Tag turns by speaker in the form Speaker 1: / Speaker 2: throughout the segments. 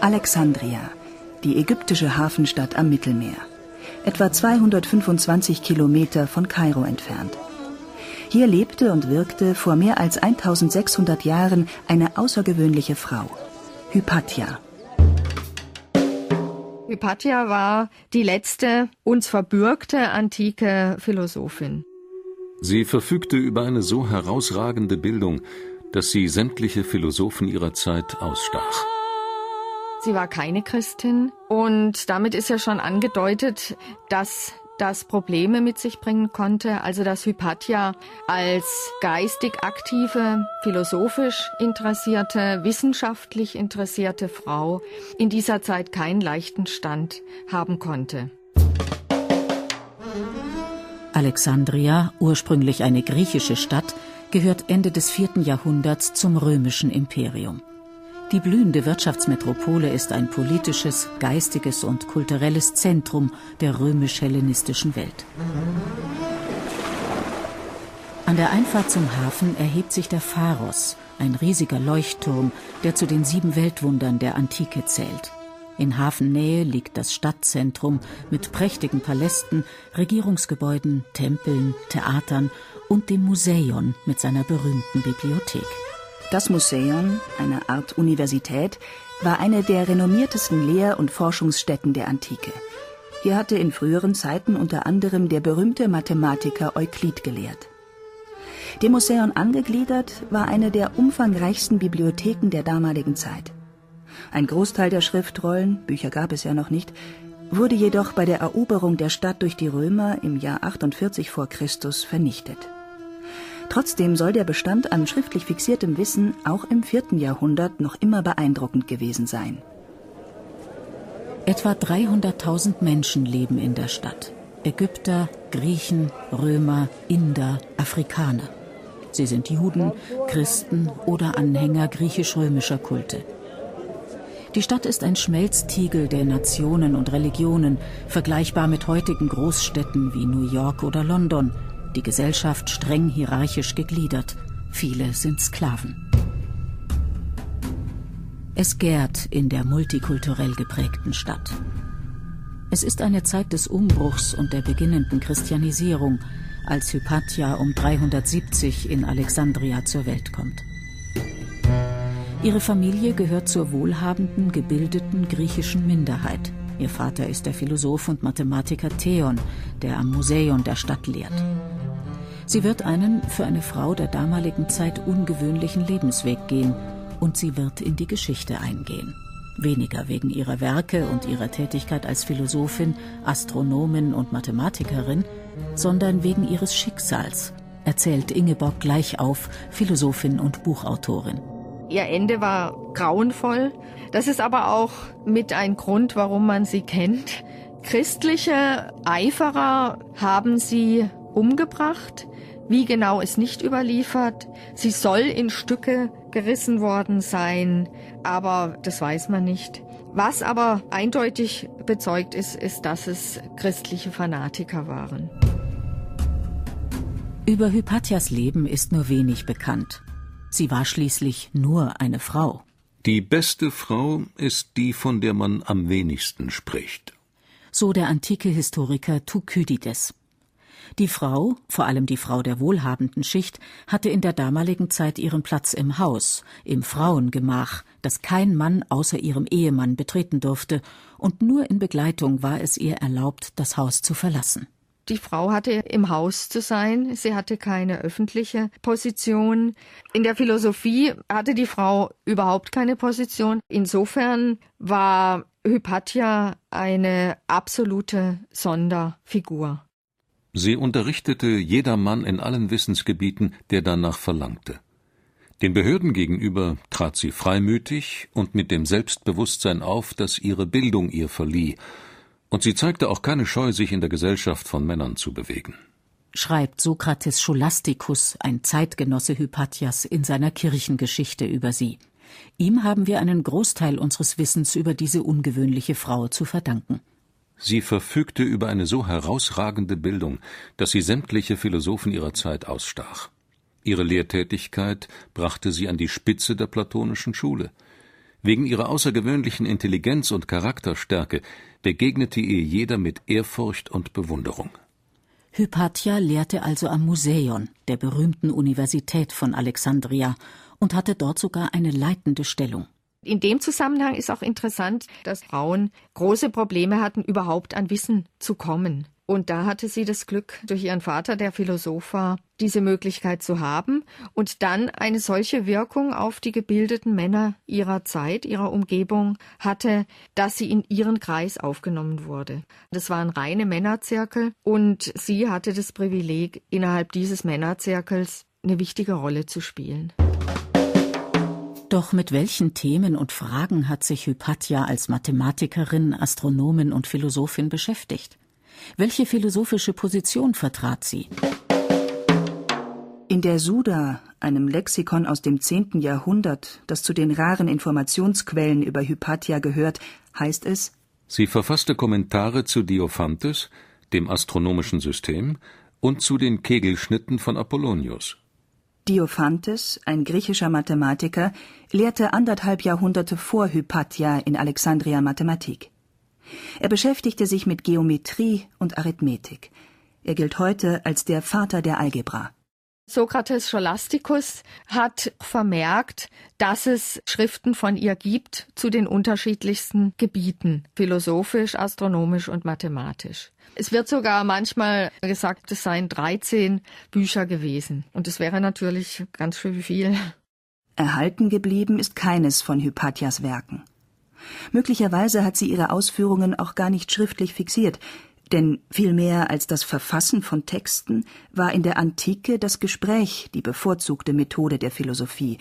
Speaker 1: Alexandria, die ägyptische Hafenstadt am Mittelmeer, etwa 225 Kilometer von Kairo entfernt. Hier lebte und wirkte vor mehr als 1600 Jahren eine außergewöhnliche Frau, Hypatia.
Speaker 2: Hypatia war die letzte uns verbürgte antike Philosophin.
Speaker 3: Sie verfügte über eine so herausragende Bildung, dass sie sämtliche Philosophen ihrer Zeit ausstach.
Speaker 2: Sie war keine Christin und damit ist ja schon angedeutet, dass das Probleme mit sich bringen konnte, also dass Hypatia als geistig aktive, philosophisch interessierte, wissenschaftlich interessierte Frau in dieser Zeit keinen leichten Stand haben konnte.
Speaker 4: Alexandria, ursprünglich eine griechische Stadt, gehört Ende des vierten Jahrhunderts zum römischen Imperium. Die blühende Wirtschaftsmetropole ist ein politisches, geistiges und kulturelles Zentrum der römisch-hellenistischen Welt. An der Einfahrt zum Hafen erhebt sich der Pharos, ein riesiger Leuchtturm, der zu den sieben Weltwundern der Antike zählt. In Hafennähe liegt das Stadtzentrum mit prächtigen Palästen, Regierungsgebäuden, Tempeln, Theatern und dem Museion mit seiner berühmten Bibliothek.
Speaker 1: Das Museum, eine Art Universität, war eine der renommiertesten Lehr- und Forschungsstätten der Antike. Hier hatte in früheren Zeiten unter anderem der berühmte Mathematiker Euklid gelehrt. Dem Museum angegliedert war eine der umfangreichsten Bibliotheken der damaligen Zeit. Ein Großteil der Schriftrollen, Bücher gab es ja noch nicht, wurde jedoch bei der Eroberung der Stadt durch die Römer im Jahr 48 vor Christus vernichtet. Trotzdem soll der Bestand an schriftlich fixiertem Wissen auch im vierten Jahrhundert noch immer beeindruckend gewesen sein.
Speaker 4: Etwa 300.000 Menschen leben in der Stadt. Ägypter, Griechen, Römer, Inder, Afrikaner. Sie sind Juden, Christen oder Anhänger griechisch-römischer Kulte. Die Stadt ist ein Schmelztiegel der Nationen und Religionen, vergleichbar mit heutigen Großstädten wie New York oder London, die Gesellschaft streng hierarchisch gegliedert. Viele sind Sklaven. Es gärt in der multikulturell geprägten Stadt. Es ist eine Zeit des Umbruchs und der beginnenden Christianisierung, als Hypatia um 370 in Alexandria zur Welt kommt. Ihre Familie gehört zur wohlhabenden, gebildeten griechischen Minderheit. Ihr Vater ist der Philosoph und Mathematiker Theon, der am Museum der Stadt lehrt. Sie wird einen für eine Frau der damaligen Zeit ungewöhnlichen Lebensweg gehen und sie wird in die Geschichte eingehen. Weniger wegen ihrer Werke und ihrer Tätigkeit als Philosophin, Astronomin und Mathematikerin, sondern wegen ihres Schicksals, erzählt Ingeborg Gleichauf, Philosophin und Buchautorin.
Speaker 2: Ihr Ende war grauenvoll. Das ist aber auch mit ein Grund, warum man sie kennt. Christliche Eiferer haben sie umgebracht. Wie genau ist nicht überliefert. Sie soll in Stücke gerissen worden sein, aber das weiß man nicht. Was aber eindeutig bezeugt ist, ist, dass es christliche Fanatiker waren.
Speaker 4: Über Hypatias Leben ist nur wenig bekannt. Sie war schließlich nur eine Frau.
Speaker 3: Die beste Frau ist die, von der man am wenigsten spricht.
Speaker 4: So der antike Historiker Thukydides. Die Frau, vor allem die Frau der wohlhabenden Schicht, hatte in der damaligen Zeit ihren Platz im Haus, im Frauengemach, das kein Mann außer ihrem Ehemann betreten durfte, und nur in Begleitung war es ihr erlaubt, das Haus zu verlassen.
Speaker 2: Die Frau hatte im Haus zu sein, sie hatte keine öffentliche Position. In der Philosophie hatte die Frau überhaupt keine Position. Insofern war Hypatia eine absolute Sonderfigur.
Speaker 3: Sie unterrichtete jedermann in allen Wissensgebieten, der danach verlangte. Den Behörden gegenüber trat sie freimütig und mit dem Selbstbewusstsein auf, das ihre Bildung ihr verlieh, und sie zeigte auch keine Scheu, sich in der Gesellschaft von Männern zu bewegen.
Speaker 4: Schreibt Sokrates Scholasticus, ein Zeitgenosse Hypatias, in seiner Kirchengeschichte über sie. Ihm haben wir einen Großteil unseres Wissens über diese ungewöhnliche Frau zu verdanken.
Speaker 3: Sie verfügte über eine so herausragende Bildung, dass sie sämtliche Philosophen ihrer Zeit ausstach. Ihre Lehrtätigkeit brachte sie an die Spitze der platonischen Schule. Wegen ihrer außergewöhnlichen Intelligenz und Charakterstärke begegnete ihr jeder mit Ehrfurcht und Bewunderung.
Speaker 4: Hypatia lehrte also am Museion, der berühmten Universität von Alexandria, und hatte dort sogar eine leitende Stellung.
Speaker 2: In dem Zusammenhang ist auch interessant, dass Frauen große Probleme hatten, überhaupt an Wissen zu kommen. Und da hatte sie das Glück, durch ihren Vater, der Philosoph war, diese Möglichkeit zu haben und dann eine solche Wirkung auf die gebildeten Männer ihrer Zeit, ihrer Umgebung hatte, dass sie in ihren Kreis aufgenommen wurde. Das waren reine Männerzirkel und sie hatte das Privileg, innerhalb dieses Männerzirkels eine wichtige Rolle zu spielen.
Speaker 4: Doch mit welchen Themen und Fragen hat sich Hypatia als Mathematikerin, Astronomin und Philosophin beschäftigt? Welche philosophische Position vertrat sie?
Speaker 1: In der Suda, einem Lexikon aus dem 10. Jahrhundert, das zu den raren Informationsquellen über Hypatia gehört, heißt es
Speaker 3: Sie verfasste Kommentare zu Diophantes, dem astronomischen System, und zu den Kegelschnitten von Apollonius.
Speaker 1: Diophantes, ein griechischer Mathematiker, lehrte anderthalb Jahrhunderte vor Hypatia in Alexandria Mathematik. Er beschäftigte sich mit Geometrie und Arithmetik. Er gilt heute als der Vater der Algebra.
Speaker 2: Sokrates Scholasticus hat vermerkt, dass es Schriften von ihr gibt zu den unterschiedlichsten Gebieten, philosophisch, astronomisch und mathematisch. Es wird sogar manchmal gesagt, es seien 13 Bücher gewesen. Und es wäre natürlich ganz schön viel.
Speaker 1: Erhalten geblieben ist keines von Hypatias Werken. Möglicherweise hat sie ihre Ausführungen auch gar nicht schriftlich fixiert, denn viel mehr als das Verfassen von Texten war in der Antike das Gespräch die bevorzugte Methode der Philosophie,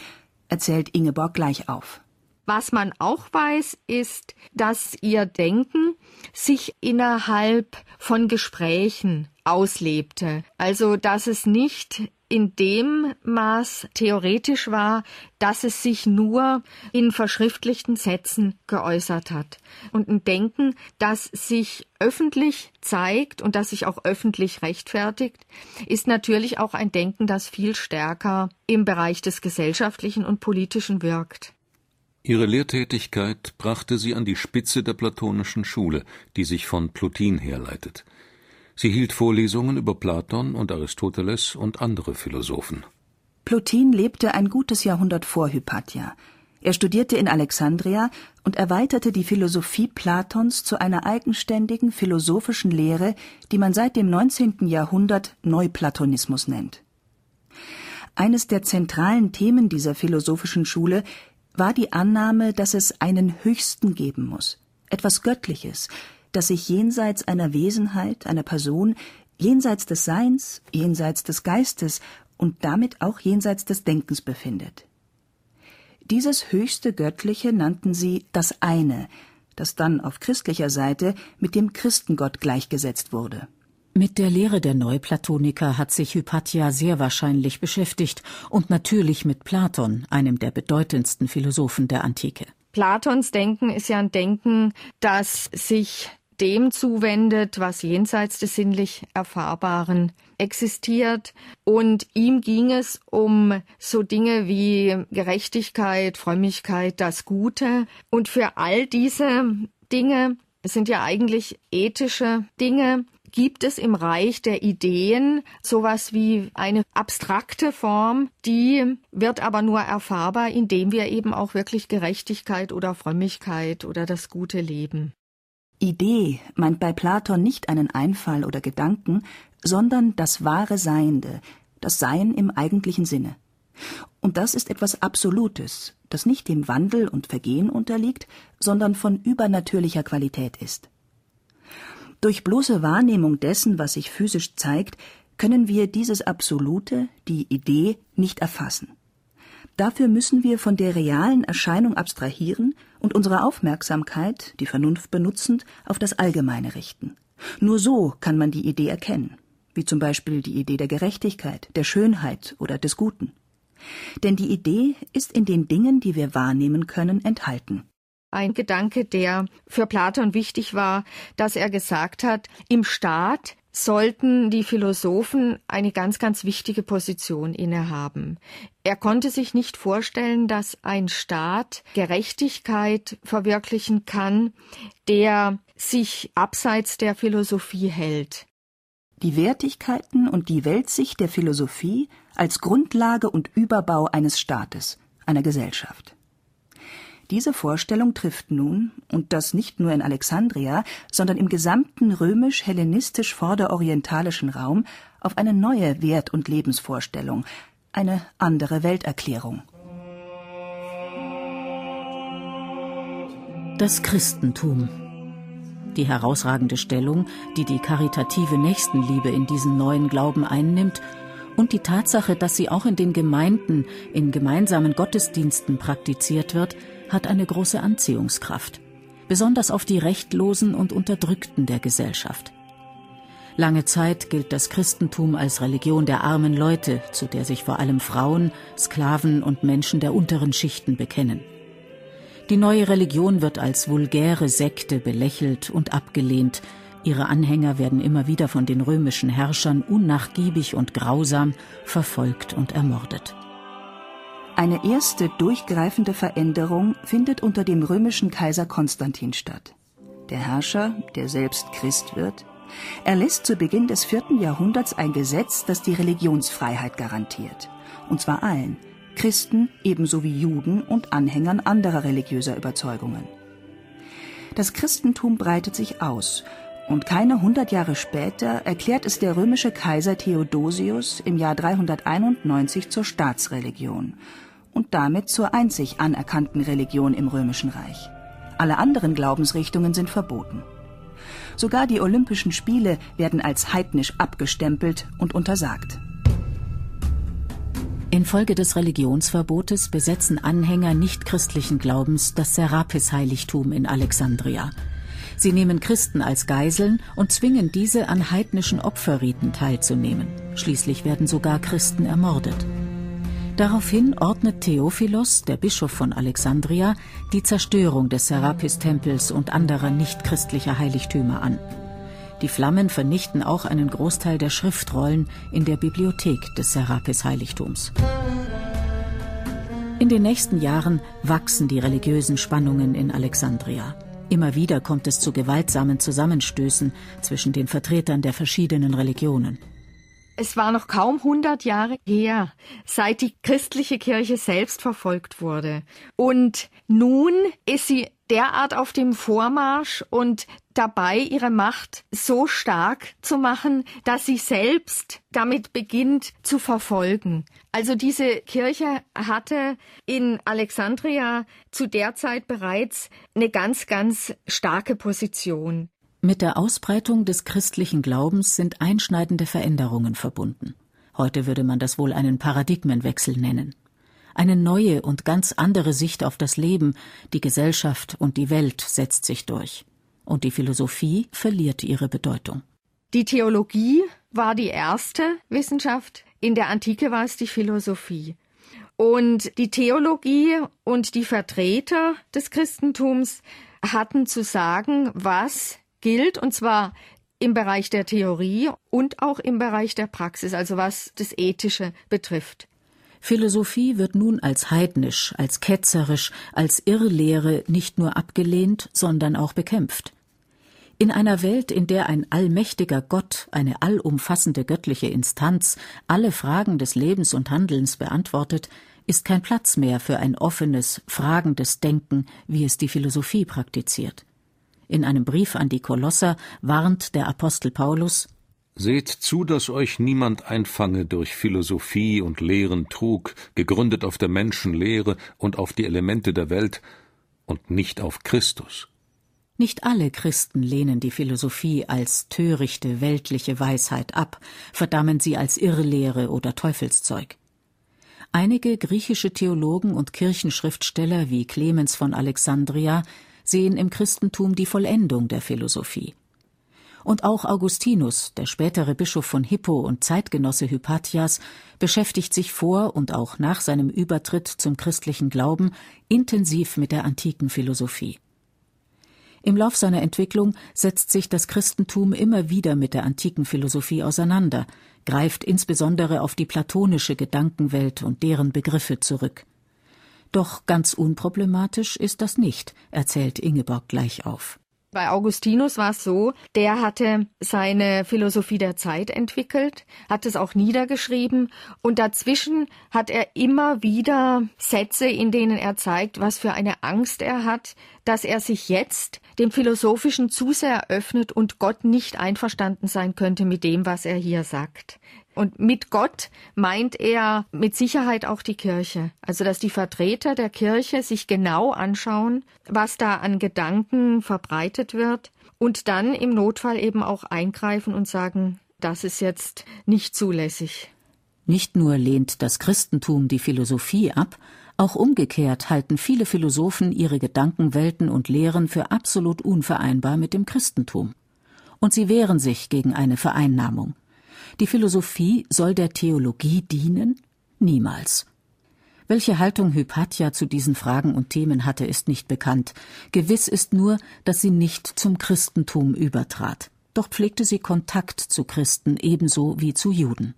Speaker 1: erzählt Ingeborg gleich auf.
Speaker 2: Was man auch weiß, ist, dass ihr Denken sich innerhalb von Gesprächen auslebte. Also, dass es nicht in dem Maß theoretisch war, dass es sich nur in verschriftlichten Sätzen geäußert hat. Und ein Denken, das sich öffentlich zeigt und das sich auch öffentlich rechtfertigt, ist natürlich auch ein Denken, das viel stärker im Bereich des Gesellschaftlichen und Politischen wirkt.
Speaker 3: Ihre Lehrtätigkeit brachte sie an die Spitze der platonischen Schule, die sich von Plotin herleitet. Sie hielt Vorlesungen über Platon und Aristoteles und andere Philosophen.
Speaker 1: Plotin lebte ein gutes Jahrhundert vor Hypatia. Er studierte in Alexandria und erweiterte die Philosophie Platons zu einer eigenständigen philosophischen Lehre, die man seit dem 19. Jahrhundert Neuplatonismus nennt. Eines der zentralen Themen dieser philosophischen Schule war die Annahme, dass es einen Höchsten geben muss, etwas Göttliches, das sich jenseits einer Wesenheit, einer Person, jenseits des Seins, jenseits des Geistes und damit auch jenseits des Denkens befindet. Dieses höchste Göttliche nannten sie das eine, das dann auf christlicher Seite mit dem Christengott gleichgesetzt wurde.
Speaker 4: Mit der Lehre der Neuplatoniker hat sich Hypatia sehr wahrscheinlich beschäftigt und natürlich mit Platon, einem der bedeutendsten Philosophen der Antike.
Speaker 2: Platons Denken ist ja ein Denken, das sich dem zuwendet, was jenseits des sinnlich Erfahrbaren existiert. Und ihm ging es um so Dinge wie Gerechtigkeit, Frömmigkeit, das Gute. Und für all diese Dinge, es sind ja eigentlich ethische Dinge, gibt es im Reich der Ideen sowas wie eine abstrakte Form, die wird aber nur erfahrbar, indem wir eben auch wirklich Gerechtigkeit oder Frömmigkeit oder das gute leben.
Speaker 1: Idee meint bei Platon nicht einen Einfall oder Gedanken, sondern das wahre Seiende, das Sein im eigentlichen Sinne. Und das ist etwas Absolutes, das nicht dem Wandel und Vergehen unterliegt, sondern von übernatürlicher Qualität ist. Durch bloße Wahrnehmung dessen, was sich physisch zeigt, können wir dieses Absolute, die Idee, nicht erfassen. Dafür müssen wir von der realen Erscheinung abstrahieren und unsere Aufmerksamkeit, die Vernunft benutzend, auf das Allgemeine richten. Nur so kann man die Idee erkennen, wie zum Beispiel die Idee der Gerechtigkeit, der Schönheit oder des Guten. Denn die Idee ist in den Dingen, die wir wahrnehmen können, enthalten.
Speaker 2: Ein Gedanke, der für Platon wichtig war, dass er gesagt hat, im Staat sollten die Philosophen eine ganz, ganz wichtige Position innehaben. Er konnte sich nicht vorstellen, dass ein Staat Gerechtigkeit verwirklichen kann, der sich abseits der Philosophie hält.
Speaker 1: Die Wertigkeiten und die Weltsicht der Philosophie als Grundlage und Überbau eines Staates, einer Gesellschaft. Diese Vorstellung trifft nun, und das nicht nur in Alexandria, sondern im gesamten römisch-hellenistisch vorderorientalischen Raum, auf eine neue Wert- und Lebensvorstellung, eine andere Welterklärung.
Speaker 4: Das Christentum. Die herausragende Stellung, die die karitative Nächstenliebe in diesen neuen Glauben einnimmt, und die Tatsache, dass sie auch in den Gemeinden in gemeinsamen Gottesdiensten praktiziert wird, hat eine große Anziehungskraft, besonders auf die Rechtlosen und Unterdrückten der Gesellschaft. Lange Zeit gilt das Christentum als Religion der armen Leute, zu der sich vor allem Frauen, Sklaven und Menschen der unteren Schichten bekennen. Die neue Religion wird als vulgäre Sekte belächelt und abgelehnt, ihre Anhänger werden immer wieder von den römischen Herrschern unnachgiebig und grausam verfolgt und ermordet.
Speaker 1: Eine erste durchgreifende Veränderung findet unter dem römischen Kaiser Konstantin statt. Der Herrscher, der selbst Christ wird, erlässt zu Beginn des vierten Jahrhunderts ein Gesetz, das die Religionsfreiheit garantiert. Und zwar allen, Christen ebenso wie Juden und Anhängern anderer religiöser Überzeugungen. Das Christentum breitet sich aus und keine hundert Jahre später erklärt es der römische Kaiser Theodosius im Jahr 391 zur Staatsreligion und damit zur einzig anerkannten Religion im Römischen Reich. Alle anderen Glaubensrichtungen sind verboten. Sogar die Olympischen Spiele werden als heidnisch abgestempelt und untersagt.
Speaker 4: Infolge des Religionsverbotes besetzen Anhänger nichtchristlichen Glaubens das Serapis-Heiligtum in Alexandria. Sie nehmen Christen als Geiseln und zwingen diese an heidnischen Opferriten teilzunehmen. Schließlich werden sogar Christen ermordet. Daraufhin ordnet Theophilos, der Bischof von Alexandria, die Zerstörung des Serapis-Tempels und anderer nichtchristlicher Heiligtümer an. Die Flammen vernichten auch einen Großteil der Schriftrollen in der Bibliothek des Serapis-Heiligtums. In den nächsten Jahren wachsen die religiösen Spannungen in Alexandria. Immer wieder kommt es zu gewaltsamen Zusammenstößen zwischen den Vertretern der verschiedenen Religionen.
Speaker 2: Es war noch kaum 100 Jahre her, seit die christliche Kirche selbst verfolgt wurde. Und nun ist sie derart auf dem Vormarsch und dabei, ihre Macht so stark zu machen, dass sie selbst damit beginnt zu verfolgen. Also diese Kirche hatte in Alexandria zu der Zeit bereits eine ganz, ganz starke Position.
Speaker 4: Mit der Ausbreitung des christlichen Glaubens sind einschneidende Veränderungen verbunden. Heute würde man das wohl einen Paradigmenwechsel nennen. Eine neue und ganz andere Sicht auf das Leben, die Gesellschaft und die Welt setzt sich durch. Und die Philosophie verliert ihre Bedeutung.
Speaker 2: Die Theologie war die erste Wissenschaft. In der Antike war es die Philosophie. Und die Theologie und die Vertreter des Christentums hatten zu sagen, was gilt, und zwar im Bereich der Theorie und auch im Bereich der Praxis, also was das Ethische betrifft.
Speaker 4: Philosophie wird nun als heidnisch, als ketzerisch, als Irrlehre nicht nur abgelehnt, sondern auch bekämpft. In einer Welt, in der ein allmächtiger Gott, eine allumfassende göttliche Instanz, alle Fragen des Lebens und Handelns beantwortet, ist kein Platz mehr für ein offenes, fragendes Denken, wie es die Philosophie praktiziert. In einem Brief an die Kolosser warnt der Apostel Paulus
Speaker 3: Seht zu, dass euch niemand einfange durch Philosophie und leeren Trug, gegründet auf der Menschenlehre und auf die Elemente der Welt und nicht auf Christus.
Speaker 4: Nicht alle Christen lehnen die Philosophie als törichte weltliche Weisheit ab, verdammen sie als Irrlehre oder Teufelszeug. Einige griechische Theologen und Kirchenschriftsteller wie Clemens von Alexandria sehen im Christentum die Vollendung der Philosophie. Und auch Augustinus, der spätere Bischof von Hippo und Zeitgenosse Hypatias, beschäftigt sich vor und auch nach seinem Übertritt zum christlichen Glauben intensiv mit der antiken Philosophie. Im Lauf seiner Entwicklung setzt sich das Christentum immer wieder mit der antiken Philosophie auseinander, greift insbesondere auf die platonische Gedankenwelt und deren Begriffe zurück. Doch ganz unproblematisch ist das nicht, erzählt Ingeborg gleich auf.
Speaker 2: Bei Augustinus war es so, der hatte seine Philosophie der Zeit entwickelt, hat es auch niedergeschrieben und dazwischen hat er immer wieder Sätze, in denen er zeigt, was für eine Angst er hat, dass er sich jetzt dem Philosophischen zu sehr öffnet und Gott nicht einverstanden sein könnte mit dem, was er hier sagt. Und mit Gott meint er mit Sicherheit auch die Kirche. Also, dass die Vertreter der Kirche sich genau anschauen, was da an Gedanken verbreitet wird und dann im Notfall eben auch eingreifen und sagen, das ist jetzt nicht zulässig.
Speaker 4: Nicht nur lehnt das Christentum die Philosophie ab, auch umgekehrt halten viele Philosophen ihre Gedankenwelten und Lehren für absolut unvereinbar mit dem Christentum. Und sie wehren sich gegen eine Vereinnahmung. Die Philosophie soll der Theologie dienen? Niemals. Welche Haltung Hypatia zu diesen Fragen und Themen hatte, ist nicht bekannt. Gewiss ist nur, dass sie nicht zum Christentum übertrat. Doch pflegte sie Kontakt zu Christen ebenso wie zu Juden.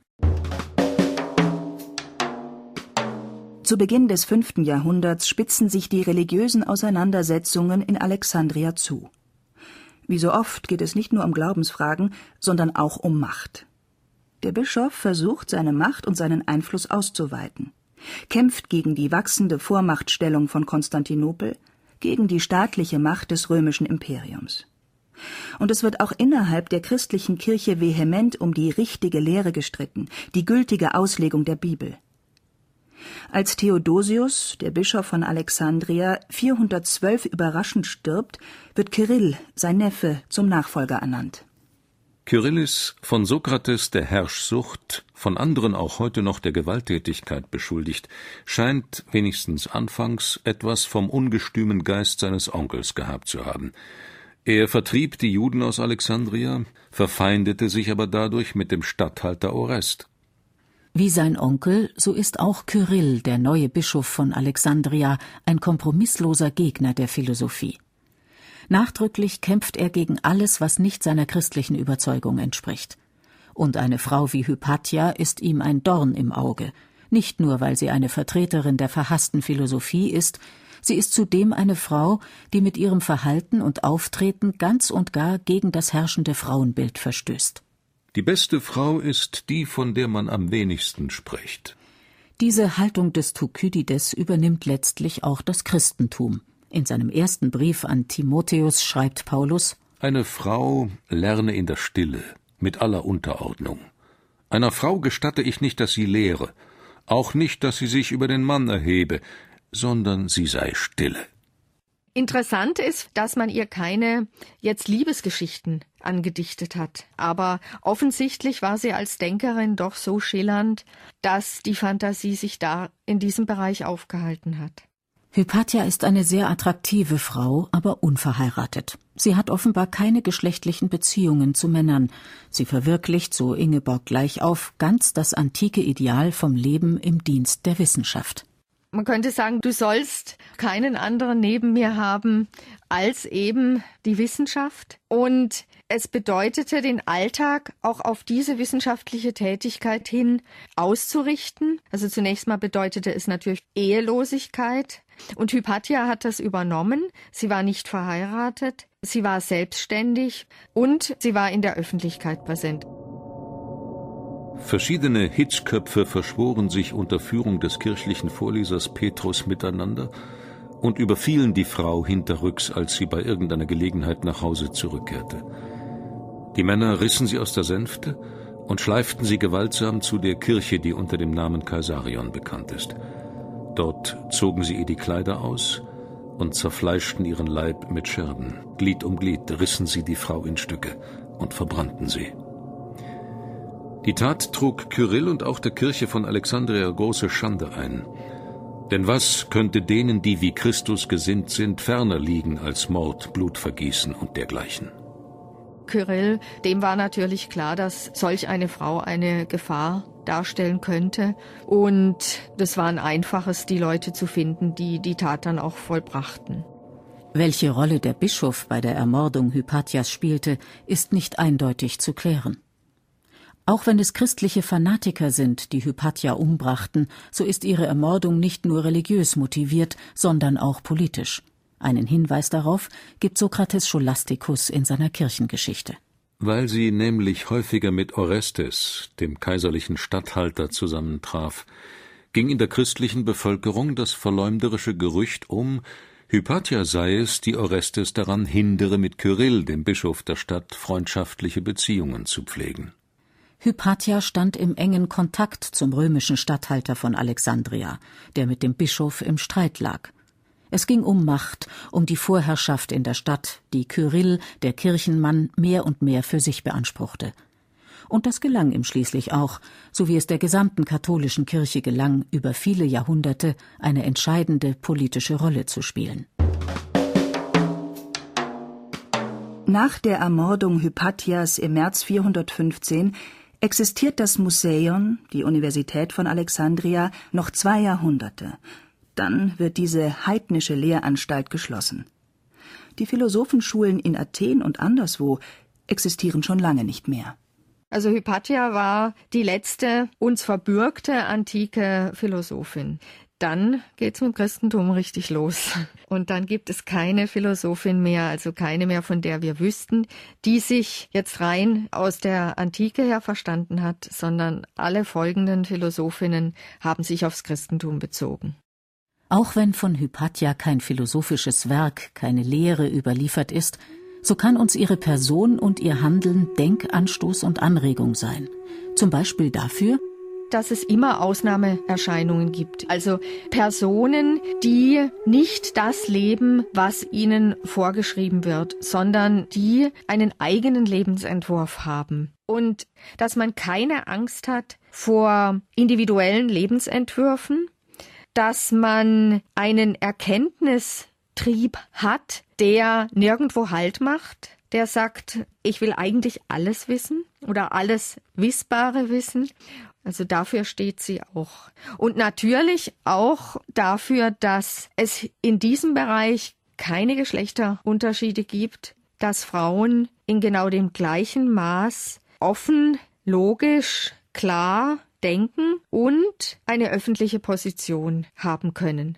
Speaker 1: Zu Beginn des fünften Jahrhunderts spitzen sich die religiösen Auseinandersetzungen in Alexandria zu. Wie so oft geht es nicht nur um Glaubensfragen, sondern auch um Macht. Der Bischof versucht, seine Macht und seinen Einfluss auszuweiten, kämpft gegen die wachsende Vormachtstellung von Konstantinopel, gegen die staatliche Macht des römischen Imperiums. Und es wird auch innerhalb der christlichen Kirche vehement um die richtige Lehre gestritten, die gültige Auslegung der Bibel. Als Theodosius, der Bischof von Alexandria, 412 überraschend stirbt, wird Kirill, sein Neffe, zum Nachfolger ernannt.
Speaker 3: Kyrillis, von Sokrates der Herrschsucht, von anderen auch heute noch der Gewalttätigkeit beschuldigt, scheint wenigstens anfangs etwas vom ungestümen Geist seines Onkels gehabt zu haben. Er vertrieb die Juden aus Alexandria, verfeindete sich aber dadurch mit dem Statthalter Orest.
Speaker 4: Wie sein Onkel, so ist auch Kyrill, der neue Bischof von Alexandria, ein kompromissloser Gegner der Philosophie. Nachdrücklich kämpft er gegen alles, was nicht seiner christlichen Überzeugung entspricht. Und eine Frau wie Hypatia ist ihm ein Dorn im Auge, nicht nur weil sie eine Vertreterin der verhassten Philosophie ist, sie ist zudem eine Frau, die mit ihrem Verhalten und Auftreten ganz und gar gegen das herrschende Frauenbild verstößt.
Speaker 3: Die beste Frau ist die, von der man am wenigsten spricht.
Speaker 4: Diese Haltung des Thukydides übernimmt letztlich auch das Christentum. In seinem ersten Brief an Timotheus schreibt Paulus
Speaker 3: Eine Frau lerne in der Stille, mit aller Unterordnung. Einer Frau gestatte ich nicht, dass sie lehre, auch nicht, dass sie sich über den Mann erhebe, sondern sie sei stille.
Speaker 2: Interessant ist, dass man ihr keine jetzt Liebesgeschichten angedichtet hat. Aber offensichtlich war sie als Denkerin doch so schillernd, dass die Fantasie sich da in diesem Bereich aufgehalten hat.
Speaker 4: Hypatia ist eine sehr attraktive Frau, aber unverheiratet. Sie hat offenbar keine geschlechtlichen Beziehungen zu Männern. Sie verwirklicht, so Ingeborg gleich auf, ganz das antike Ideal vom Leben im Dienst der Wissenschaft.
Speaker 2: Man könnte sagen, du sollst keinen anderen neben mir haben als eben die Wissenschaft. Und es bedeutete, den Alltag auch auf diese wissenschaftliche Tätigkeit hin auszurichten. Also zunächst mal bedeutete es natürlich Ehelosigkeit. Und Hypatia hat das übernommen. Sie war nicht verheiratet, sie war selbstständig und sie war in der Öffentlichkeit präsent.
Speaker 3: Verschiedene Hitzköpfe verschworen sich unter Führung des kirchlichen Vorlesers Petrus miteinander und überfielen die Frau hinterrücks, als sie bei irgendeiner Gelegenheit nach Hause zurückkehrte. Die Männer rissen sie aus der Sänfte und schleiften sie gewaltsam zu der Kirche, die unter dem Namen Kaisarion bekannt ist. Dort zogen sie ihr die Kleider aus und zerfleischten ihren Leib mit Scherben. Glied um Glied rissen sie die Frau in Stücke und verbrannten sie. Die Tat trug Kyrill und auch der Kirche von Alexandria große Schande ein. Denn was könnte denen, die wie Christus gesinnt sind, ferner liegen als Mord, Blutvergießen und dergleichen?
Speaker 2: Kyrill, dem war natürlich klar, dass solch eine Frau eine Gefahr darstellen könnte. Und das war ein einfaches, die Leute zu finden, die die Tat dann auch vollbrachten.
Speaker 4: Welche Rolle der Bischof bei der Ermordung Hypatias spielte, ist nicht eindeutig zu klären. Auch wenn es christliche Fanatiker sind, die Hypatia umbrachten, so ist ihre Ermordung nicht nur religiös motiviert, sondern auch politisch. Einen Hinweis darauf gibt Sokrates Scholasticus in seiner Kirchengeschichte.
Speaker 3: Weil sie nämlich häufiger mit Orestes, dem kaiserlichen Statthalter, zusammentraf, ging in der christlichen Bevölkerung das verleumderische Gerücht um, Hypatia sei es, die Orestes daran hindere, mit Kyrill, dem Bischof der Stadt, freundschaftliche Beziehungen zu pflegen.
Speaker 4: Hypatia stand im engen Kontakt zum römischen Statthalter von Alexandria, der mit dem Bischof im Streit lag. Es ging um Macht, um die Vorherrschaft in der Stadt, die Kyrill, der Kirchenmann, mehr und mehr für sich beanspruchte. Und das gelang ihm schließlich auch, so wie es der gesamten katholischen Kirche gelang, über viele Jahrhunderte eine entscheidende politische Rolle zu spielen.
Speaker 1: Nach der Ermordung Hypatias im März 415 existiert das Museion, die Universität von Alexandria, noch zwei Jahrhunderte dann wird diese heidnische Lehranstalt geschlossen. Die Philosophenschulen in Athen und anderswo existieren schon lange nicht mehr.
Speaker 2: Also Hypatia war die letzte uns verbürgte antike Philosophin. Dann geht's mit dem Christentum richtig los. Und dann gibt es keine Philosophin mehr, also keine mehr, von der wir wüssten, die sich jetzt rein aus der Antike her verstanden hat, sondern alle folgenden Philosophinnen haben sich aufs Christentum bezogen.
Speaker 4: Auch wenn von Hypatia kein philosophisches Werk, keine Lehre überliefert ist, so kann uns ihre Person und ihr Handeln Denkanstoß und Anregung sein. Zum Beispiel dafür,
Speaker 2: dass es immer Ausnahmeerscheinungen gibt. Also Personen, die nicht das leben, was ihnen vorgeschrieben wird, sondern die einen eigenen Lebensentwurf haben. Und dass man keine Angst hat vor individuellen Lebensentwürfen, dass man einen Erkenntnistrieb hat, der nirgendwo Halt macht, der sagt, ich will eigentlich alles wissen oder alles Wissbare wissen. Also dafür steht sie auch. Und natürlich auch dafür, dass es in diesem Bereich keine Geschlechterunterschiede gibt, dass Frauen in genau dem gleichen Maß offen, logisch, klar denken und eine öffentliche Position haben können.